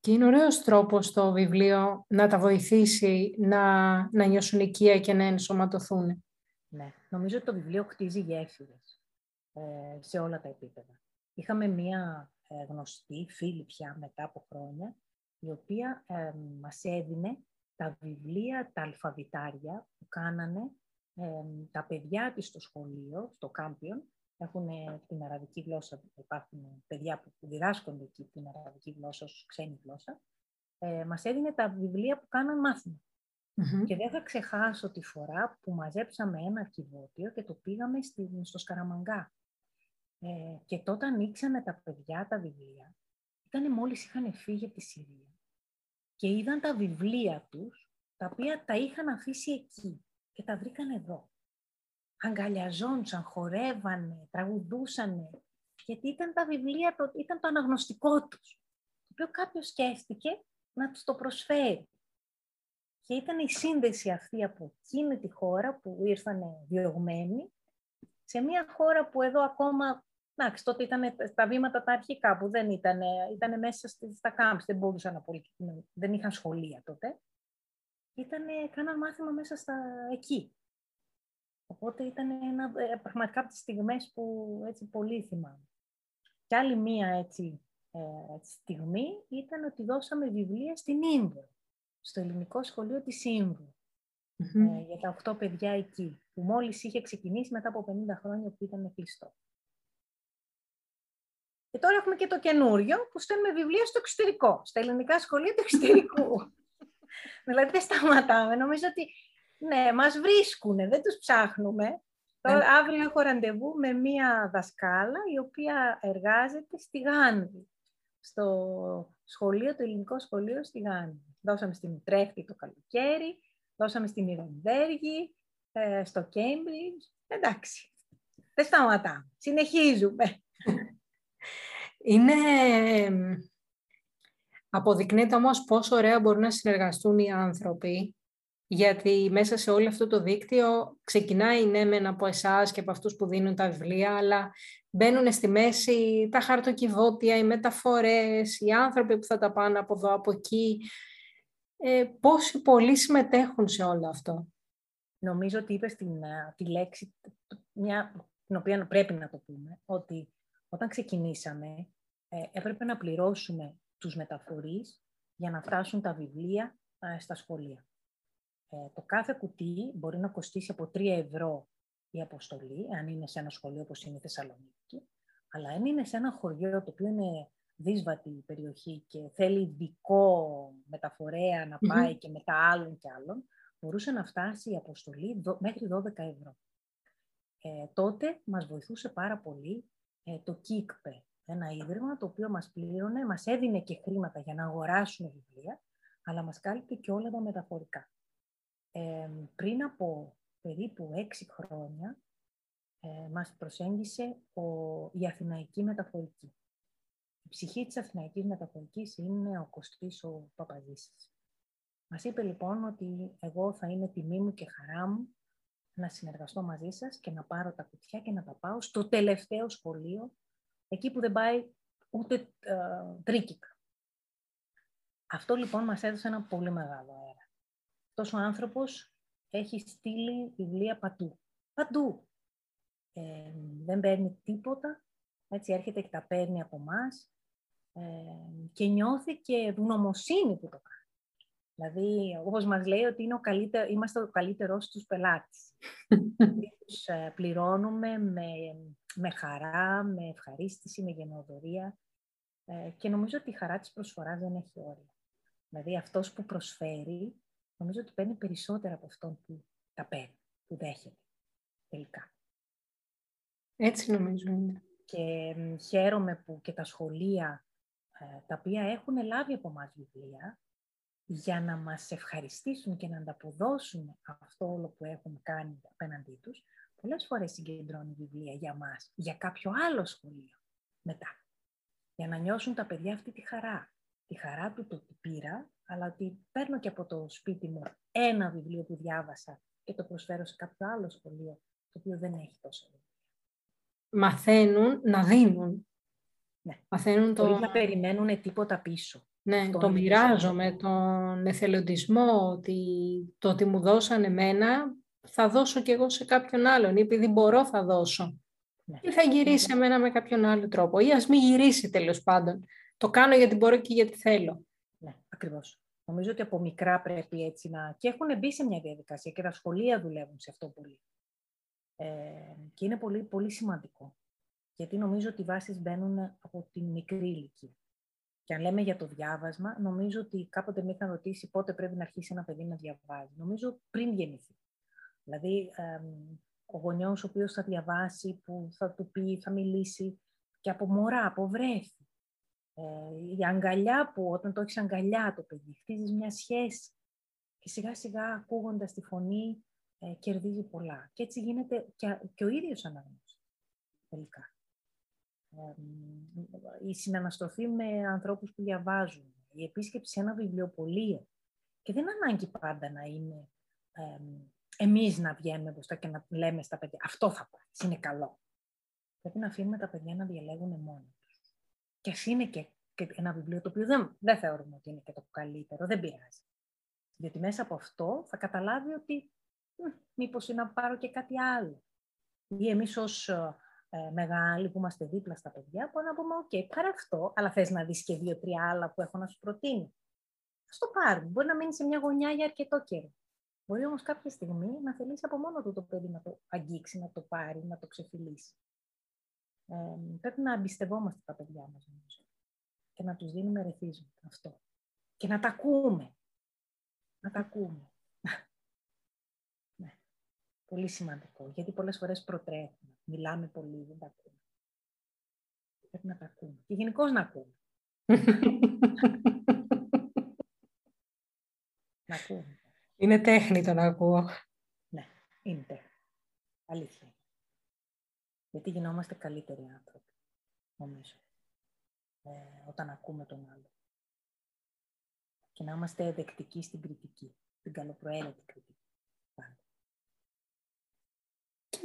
Και είναι ωραίος τρόπος το βιβλίο να τα βοηθήσει να, να νιώσουν οικία και να ενσωματωθούν. Ναι, νομίζω ότι το βιβλίο χτίζει γέφυρες ε, σε όλα τα επίπεδα. Είχαμε μία ε, γνωστή, φίλη πια μετά από χρόνια, η οποία ε, μας έδινε τα βιβλία, τα αλφαβητάρια που κάνανε τα παιδιά της στο σχολείο, στο κάμπιον, έχουν την αραβική γλώσσα, υπάρχουν παιδιά που διδάσκονται εκεί την αραβική γλώσσα ως ξένη γλώσσα, ε, μας έδινε τα βιβλία που κάναν Και δεν θα ξεχάσω τη φορά που μαζέψαμε ένα αρκιβώτιο και το πήγαμε στο Σκαραμαγκά. Ε, και τότε ανοίξανε τα παιδιά τα βιβλία. Ήταν μόλις είχαν φύγει από τη Συρία. Και είδαν τα βιβλία τους, τα οποία τα είχαν αφήσει εκεί και τα βρήκαν εδώ. Αγκαλιαζόντουσαν, χορεύανε, τραγουδούσανε, γιατί ήταν τα βιβλία, το, ήταν το αναγνωστικό τους, το οποίο κάποιος σκέφτηκε να τους το προσφέρει. Και ήταν η σύνδεση αυτή από εκείνη τη χώρα που ήρθαν διωγμένοι, σε μια χώρα που εδώ ακόμα Εντάξει, τότε ήταν τα βήματα τα αρχικά που δεν ήταν, ήταν μέσα στα κάμπς, δεν μπορούσαν να πολύ, δεν είχαν σχολεία τότε. Ήτανε, κάναν μάθημα μέσα στα εκεί. Οπότε ήταν ένα, ε, πραγματικά από τις στιγμές που έτσι πολύ θυμάμαι. Και άλλη μία έτσι, ε, στιγμή ήταν ότι δώσαμε βιβλία στην Ήμβρο, στο ελληνικό σχολείο της ήμβρου, ε, για τα οχτώ παιδιά εκεί, που μόλις είχε ξεκινήσει μετά από 50 χρόνια που ήταν κλειστό. Και τώρα έχουμε και το καινούριο που στέλνουμε βιβλία στο εξωτερικό, στα ελληνικά σχολεία του εξωτερικού. δηλαδή δεν σταματάμε. Νομίζω ότι ναι, μας βρίσκουν, δεν τους ψάχνουμε. Τώρα, ναι. αύριο έχω ραντεβού με μία δασκάλα η οποία εργάζεται στη Γάνδη, στο σχολείο, το ελληνικό σχολείο στη Γάνδη. Δώσαμε στην Ουτρέχτη το καλοκαίρι, δώσαμε στην Ιρονβέργη, ε, στο Κέμπριτζ. Εντάξει, δεν σταματάμε. Συνεχίζουμε. Είναι... Αποδεικνύεται όμως πόσο ωραία μπορούν να συνεργαστούν οι άνθρωποι, γιατί μέσα σε όλο αυτό το δίκτυο ξεκινάει ναι μεν από εσάς και από αυτούς που δίνουν τα βιβλία, αλλά μπαίνουν στη μέση τα χαρτοκιβώτια, οι μεταφορές, οι άνθρωποι που θα τα πάνε από εδώ, από εκεί. Ε, πόσοι πολλοί συμμετέχουν σε όλο αυτό. Νομίζω ότι είπες την, ε, τη λέξη, μια, την οποία πρέπει να το πούμε, ότι όταν ξεκινήσαμε, ε, έπρεπε να πληρώσουμε τους μεταφορείς για να φτάσουν τα βιβλία στα σχολεία. Ε, το κάθε κουτί μπορεί να κοστίσει από 3 ευρώ η αποστολή, αν είναι σε ένα σχολείο όπως είναι η Θεσσαλονίκη, αλλά αν είναι σε ένα χωριό το οποίο είναι δύσβατη περιοχή και θέλει ειδικό μεταφορέα να πάει και μετά άλλων και άλλων, μπορούσε να φτάσει η αποστολή μέχρι 12 ευρώ. Ε, τότε μας βοηθούσε πάρα πολύ ε, το ΚΙΚΠΕ, ένα ίδρυμα το οποίο μας πλήρωνε, μας έδινε και χρήματα για να αγοράσουμε βιβλία, αλλά μας κάλυπτε και όλα τα μεταφορικά. Ε, πριν από περίπου έξι χρόνια, ε, μας προσέγγισε ο, η Αθηναϊκή Μεταφορική. Η ψυχή της Αθηναϊκής Μεταφορικής είναι ο Κωστής ο Παπαζήσης. Μας είπε λοιπόν ότι εγώ θα είναι τιμή μου και χαρά μου να συνεργαστώ μαζί σας και να πάρω τα κουτιά και να τα πάω στο τελευταίο σχολείο, εκεί που δεν πάει ούτε ε, τρίκικα. Αυτό λοιπόν μας έδωσε ένα πολύ μεγάλο αέρα. Αυτός ο άνθρωπος έχει στείλει βιβλία παντού. Παντού. Ε, δεν παίρνει τίποτα, έτσι έρχεται και τα παίρνει από εμάς ε, και νιώθει και ευγνωμοσύνη που το κάνει. Δηλαδή, όπως μας λέει ότι είναι ο καλύτερο, είμαστε ο καλύτερός τους πελάτης. τους ε, πληρώνουμε με, με χαρά, με ευχαρίστηση, με γενναιοδορία ε, και νομίζω ότι η χαρά της προσφοράς δεν έχει όρια. Δηλαδή, αυτός που προσφέρει, νομίζω ότι παίρνει περισσότερα από αυτόν που τα παίρνει, που δέχεται τελικά. Έτσι νομίζω είναι. Και χαίρομαι που και τα σχολεία ε, τα οποία έχουν λάβει από εμάς βιβλία, για να μας ευχαριστήσουν και να ανταποδώσουν αυτό όλο που έχουν κάνει απέναντί τους, πολλές φορές συγκεντρώνει βιβλία για μας, για κάποιο άλλο σχολείο μετά. Για να νιώσουν τα παιδιά αυτή τη χαρά. Τη χαρά του το ότι πήρα, αλλά ότι παίρνω και από το σπίτι μου ένα βιβλίο που διάβασα και το προσφέρω σε κάποιο άλλο σχολείο, το οποίο δεν έχει τόσο βιβλία. Μαθαίνουν να δίνουν. Ναι. Μαθαίνουν το... Χωρίς να περιμένουν τίποτα πίσω. Ναι, το μοιράζομαι, τον εθελοντισμό, ότι το ότι μου δώσανε εμένα, θα δώσω κι εγώ σε κάποιον άλλον, ή επειδή μπορώ θα δώσω. Ναι. Ή θα γυρίσει ναι. εμένα με κάποιον άλλο τρόπο, ή ας μην γυρίσει τέλος πάντων. Το κάνω γιατί μπορώ και γιατί θέλω. Ναι, ακριβώς. Νομίζω ότι από μικρά πρέπει έτσι να... Και έχουν μπει σε μια διαδικασία και τα σχολεία δουλεύουν σε αυτό πολύ. Ε, και είναι πολύ, πολύ σημαντικό. Γιατί νομίζω ότι οι βάσεις μπαίνουν από την μικρή ηλικία. Και αν λέμε για το διάβασμα, νομίζω ότι κάποτε με είχαν ρωτήσει πότε πρέπει να αρχίσει ένα παιδί να διαβάζει. Νομίζω πριν γεννηθεί. Δηλαδή, ο γονιός ο οποίος θα διαβάσει, που θα του πει, θα μιλήσει και από μωρά, από βρέφη. Ε, η αγκαλιά που όταν το έχεις αγκαλιά το παιδί, χτίζεις μια σχέση. Και σιγά σιγά ακούγοντας τη φωνή, ε, κερδίζει πολλά. Και έτσι γίνεται και, και ο ίδιος αναγνώστη. Τελικά η συναναστροφή με ανθρώπους που διαβάζουν, η επίσκεψη σε ένα βιβλιοπωλείο. Και δεν ανάγκη πάντα να είναι ε, εμείς να βγαίνουμε μπροστά και να λέμε στα παιδιά αυτό θα πάει, είναι καλό. Πρέπει να αφήνουμε τα παιδιά να διαλέγουν μόνοι τους. Και ας είναι και, ένα βιβλίο το οποίο δεν, δεν θεωρούμε ότι είναι και το καλύτερο, δεν πειράζει. Γιατί μέσα από αυτό θα καταλάβει ότι μήπως είναι να πάρω και κάτι άλλο. Ή εμείς ως ε, μεγάλοι που είμαστε δίπλα στα παιδιά, μπορούμε να πούμε: OK, πάρε αυτό, αλλά θες να δεις και δύο-τρία άλλα που έχω να σου προτείνω. Α το πάρουμε. Μπορεί να μείνει σε μια γωνιά για αρκετό καιρό. Μπορεί όμως κάποια στιγμή να θελήσει από μόνο του το παιδί να το αγγίξει, να το πάρει, να το ξεφυλίσει. Ε, πρέπει να εμπιστευόμαστε τα παιδιά μας, νομίζω. Και να τους δίνουμε ρεθίσματα. Αυτό. Και να τα ακούμε. Να τα ακούμε. ναι. Πολύ σημαντικό. Γιατί πολλές φορές προτρέχουμε. Μιλάμε πολύ, δεν τα ακούμε. Πρέπει να τα ακούμε. Και γενικώς να ακούμε. να ακούμε. Είναι τέχνη το να ακούω. Ναι, είναι τέχνη. Αλήθεια. Γιατί γινόμαστε καλύτεροι άνθρωποι, νομίζω. Ε, όταν ακούμε τον άλλο. Και να είμαστε δεκτικοί στην κριτική, την καλοπροαίρετη κριτική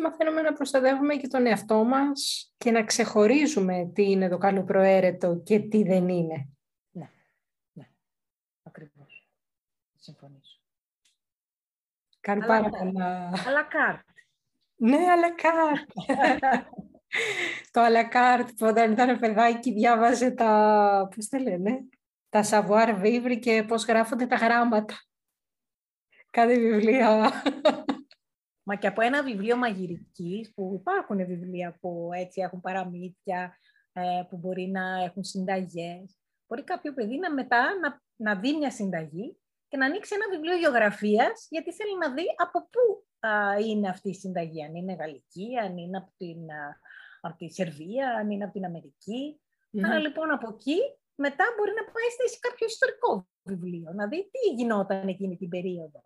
μαθαίνουμε να προστατεύουμε και τον εαυτό μας και να ξεχωρίζουμε τι είναι το καλοπροαίρετο και τι δεν είναι. Ναι, ναι, ακριβώς. Συμφωνήσω. Κάνει πάρα πολλά. Αλακάρτ. Ναι, αλακάρτ. το αλακάρτ που όταν ήταν παιδάκι διάβαζε τα, πώς τα λένε, τα savoir vivre και πώς γράφονται τα γράμματα. Κάθε βιβλία. Μα και από ένα βιβλίο μαγειρικής, που υπάρχουν βιβλία που έτσι έχουν παραμύθια, ε, που μπορεί να έχουν συνταγές. Μπορεί κάποιο παιδί να μετά να, να δει μια συνταγή και να ανοίξει ένα βιβλίο γεωγραφίας, γιατί θέλει να δει από πού είναι αυτή η συνταγή. Αν είναι γαλλική, αν είναι από, την, από τη Σερβία, αν είναι από την αμερικη Άρα λοιπόν από εκεί μετά μπορεί να πάει σε κάποιο ιστορικό βιβλίο, να δει τι γινόταν εκείνη την περίοδο.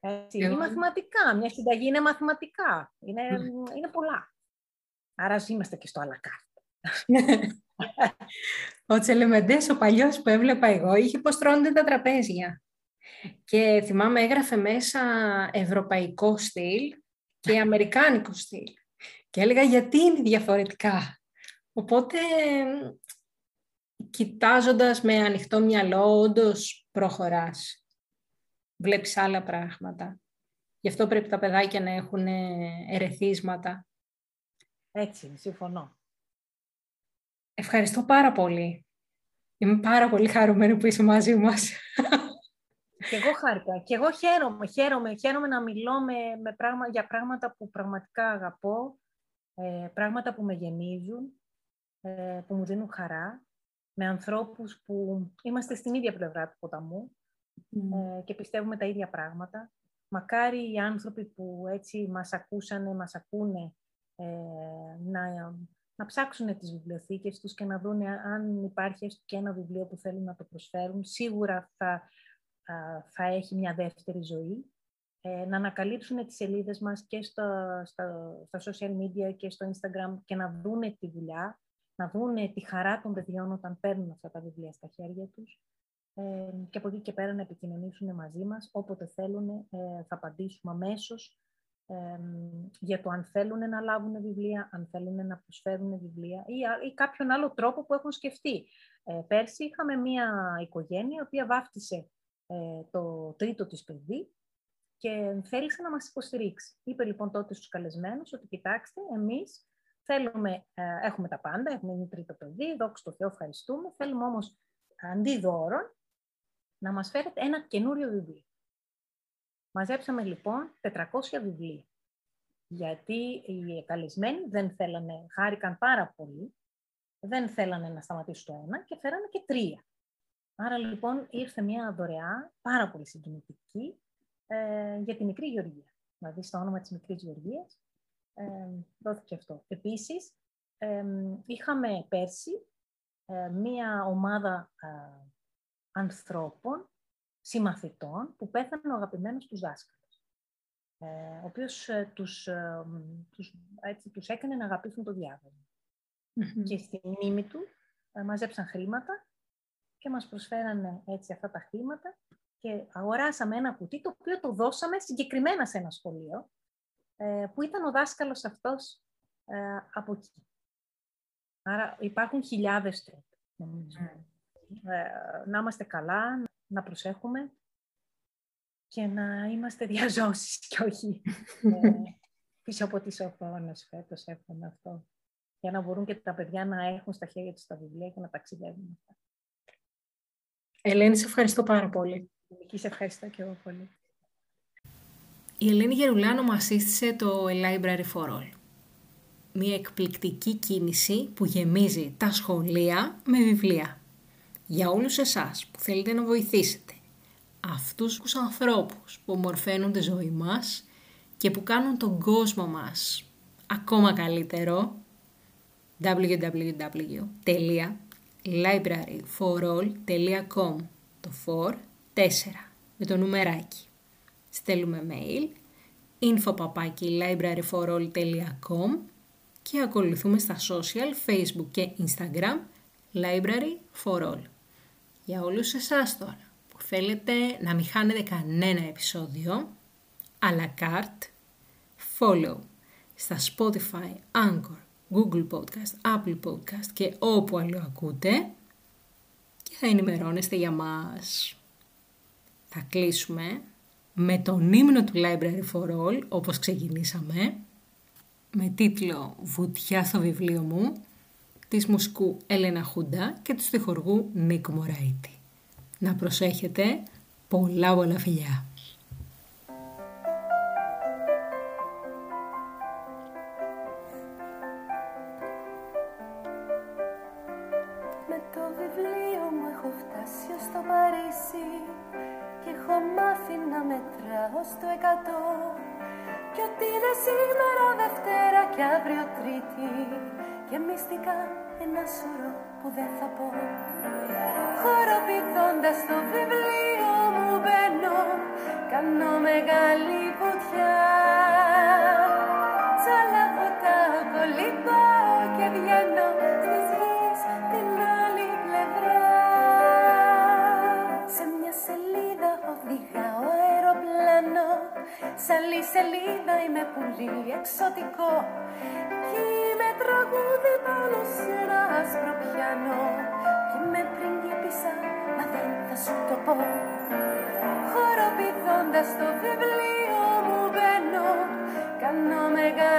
Έτσι, είναι μαθηματικά. Μια συνταγή είναι μαθηματικά. Είναι, είναι πολλά. Άρα είμαστε και στο αλακάρτ. ο Τσελεμεντές, ο παλιός που έβλεπα εγώ, είχε πώς τρώνε τα τραπέζια. Και θυμάμαι έγραφε μέσα ευρωπαϊκό στυλ και αμερικάνικο στυλ. Και έλεγα γιατί είναι διαφορετικά; Οπότε, κοιτάζοντας με ανοιχτό μυαλό, όντως προχωράς. Βλέπεις άλλα πράγματα. Γι' αυτό πρέπει τα παιδάκια να έχουν ερεθίσματα. Έτσι, συμφωνώ. Ευχαριστώ πάρα πολύ. Είμαι πάρα πολύ χαρούμενη που είσαι μαζί μας. Και εγώ χάρηκα. Και εγώ χαίρομαι, χαίρομαι, χαίρομαι να μιλώ με, με πράγμα, για πράγματα που πραγματικά αγαπώ, ε, πράγματα που με γεμίζουν, ε, που μου δίνουν χαρά, με ανθρώπους που είμαστε στην ίδια πλευρά του ποταμού ε, και πιστεύουμε τα ίδια πράγματα. Μακάρι οι άνθρωποι που έτσι μας ακούσανε, μας ακούνε, να, να ψάξουν τις βιβλιοθήκες τους και να δουν αν υπάρχει έστω και ένα βιβλίο που θέλουν να το προσφέρουν. Σίγουρα θα θα έχει μια δεύτερη ζωή. Ε, να ανακαλύψουν τις σελίδες μας και στο, στα, στα social media και στο Instagram και να δούνε τη δουλειά, να δούνε τη χαρά των παιδιών όταν παίρνουν αυτά τα βιβλία στα χέρια τους ε, και από εκεί και πέρα να επικοινωνήσουν μαζί μας. Όποτε θέλουν ε, θα απαντήσουμε αμέσως ε, για το αν θέλουν να λάβουν βιβλία, αν θέλουν να προσφέρουν βιβλία ή, ή κάποιον άλλο τρόπο που έχουν σκεφτεί. Ε, πέρσι είχαμε μια οικογένεια η οποία βάφτισε ε, το τρίτο της παιδί και θέλησε να μας υποστηρίξει. Είπε λοιπόν τότε στους καλεσμένους ότι κοιτάξτε, εμείς θέλουμε, ε, έχουμε τα πάντα, έχουμε ένα τρίτο παιδί, δόξα τω Θεώ, ευχαριστούμε, θέλουμε όμως αντί δώρων να μας φέρετε ένα καινούριο βιβλίο. Μαζέψαμε λοιπόν 400 βιβλία, γιατί οι καλεσμένοι δεν θέλανε, χάρηκαν πάρα πολύ, δεν θέλανε να σταματήσουν το ένα και φέρανε και τρία. Άρα λοιπόν ήρθε μια δωρεά πάρα πολύ συγκινητική ε, για τη μικρή Γεωργία. Δηλαδή στο όνομα της μικρής Γεωργίας ε, δόθηκε αυτό. Επίσης, ε, είχαμε πέρσι ε, μια ομάδα ε, ανθρώπων, συμμαθητών, που πέθανε ο αγαπημένος τους δάσκαλος. ο οποίος τους, τους, έτσι, τους έκανε να αγαπήσουν το διαβολο Και στη μνήμη του μαζέψαν χρήματα και μας προσφέρανε έτσι αυτά τα χρήματα και αγοράσαμε ένα κουτί το οποίο το δώσαμε συγκεκριμένα σε ένα σχολείο ε, που ήταν ο δάσκαλος αυτός ε, από εκεί. Άρα υπάρχουν χιλιάδες τρόποι. Ε, να είμαστε καλά, να προσέχουμε και να είμαστε διαζώσεις και όχι πίσω από τις οθόνες φέτος εύχομαι αυτό. Για να μπορούν και τα παιδιά να έχουν στα χέρια τους τα βιβλία και να ταξιδεύουν. Ελένη, σε ευχαριστώ πάρα πολύ. Και σε ευχαριστώ και εγώ πολύ. Η Ελένη Γερουλάνο μας σύστησε το A Library for All. Μια εκπληκτική κίνηση που γεμίζει τα σχολεία με βιβλία. Για όλους εσάς που θέλετε να βοηθήσετε αυτούς τους ανθρώπους που ομορφαίνουν τη ζωή μας και που κάνουν τον κόσμο μας ακόμα καλύτερο www libraryforall.com το for 4 με το νουμεράκι. Στέλνουμε mail info.libraryforall.com και ακολουθούμε στα social facebook και instagram library for all. Για όλους εσάς τώρα που θέλετε να μην χάνετε κανένα επεισόδιο, à la carte, follow στα Spotify, Anchor, Google Podcast, Apple Podcast και όπου αλλού ακούτε και θα ενημερώνεστε για μας. Θα κλείσουμε με τον ύμνο του Library for All, όπως ξεκινήσαμε, με τίτλο «Βουτιά στο βιβλίο μου», της μουσικού Έλενα Χούντα και του στιχοργού Νίκο Μωραήτη. Να προσέχετε, πολλά πολλά φιλιά! Με το βιβλίο μου έχω φτάσει στο Παρίσι και έχω μάθει να μετράω στο εκατό κι ότι είναι σήμερα Δευτέρα και αύριο Τρίτη και μυστικά ένα σωρό που δεν θα πω. Χοροπηδώντας το βιβλίο μου μπαίνω κάνω μεγάλη βουτιά Τσαλαβώ τα κολυμπάω και βγαίνω στις γης την άλλη πλευρά. Σε μια σελίδα οδηγάω αεροπλάνο. Σ' άλλη σελίδα είμαι πουλί εξωτικό. Κι είμαι τραγούδι πάνω σε ένα άσπρο πιάνο Κι είμαι πριγκίπισσα, μα δεν θα σου το πω. Χοροπηδώντας το βιβλίο μου μπαίνω Κάνω μεγάλη